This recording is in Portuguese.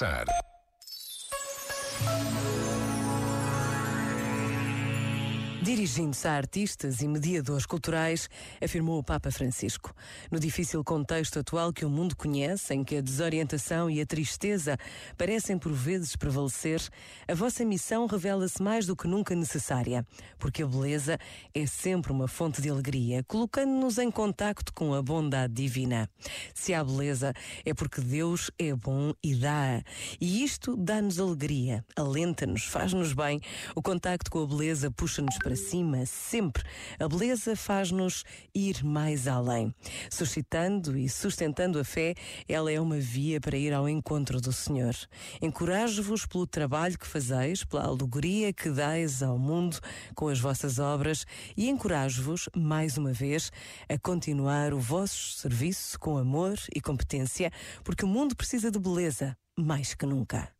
Sad. Dirigindo-se a artistas e mediadores culturais, afirmou o Papa Francisco. No difícil contexto atual que o mundo conhece, em que a desorientação e a tristeza parecem por vezes prevalecer, a vossa missão revela-se mais do que nunca necessária, porque a beleza é sempre uma fonte de alegria, colocando-nos em contacto com a bondade divina. Se há beleza, é porque Deus é bom e dá. E isto dá-nos alegria, alenta-nos, faz-nos bem. O contacto com a beleza puxa-nos para para cima, sempre. A beleza faz-nos ir mais além. Suscitando e sustentando a fé, ela é uma via para ir ao encontro do Senhor. Encorajo-vos pelo trabalho que fazeis, pela alegoria que dais ao mundo com as vossas obras e encorajo-vos, mais uma vez, a continuar o vosso serviço com amor e competência, porque o mundo precisa de beleza mais que nunca.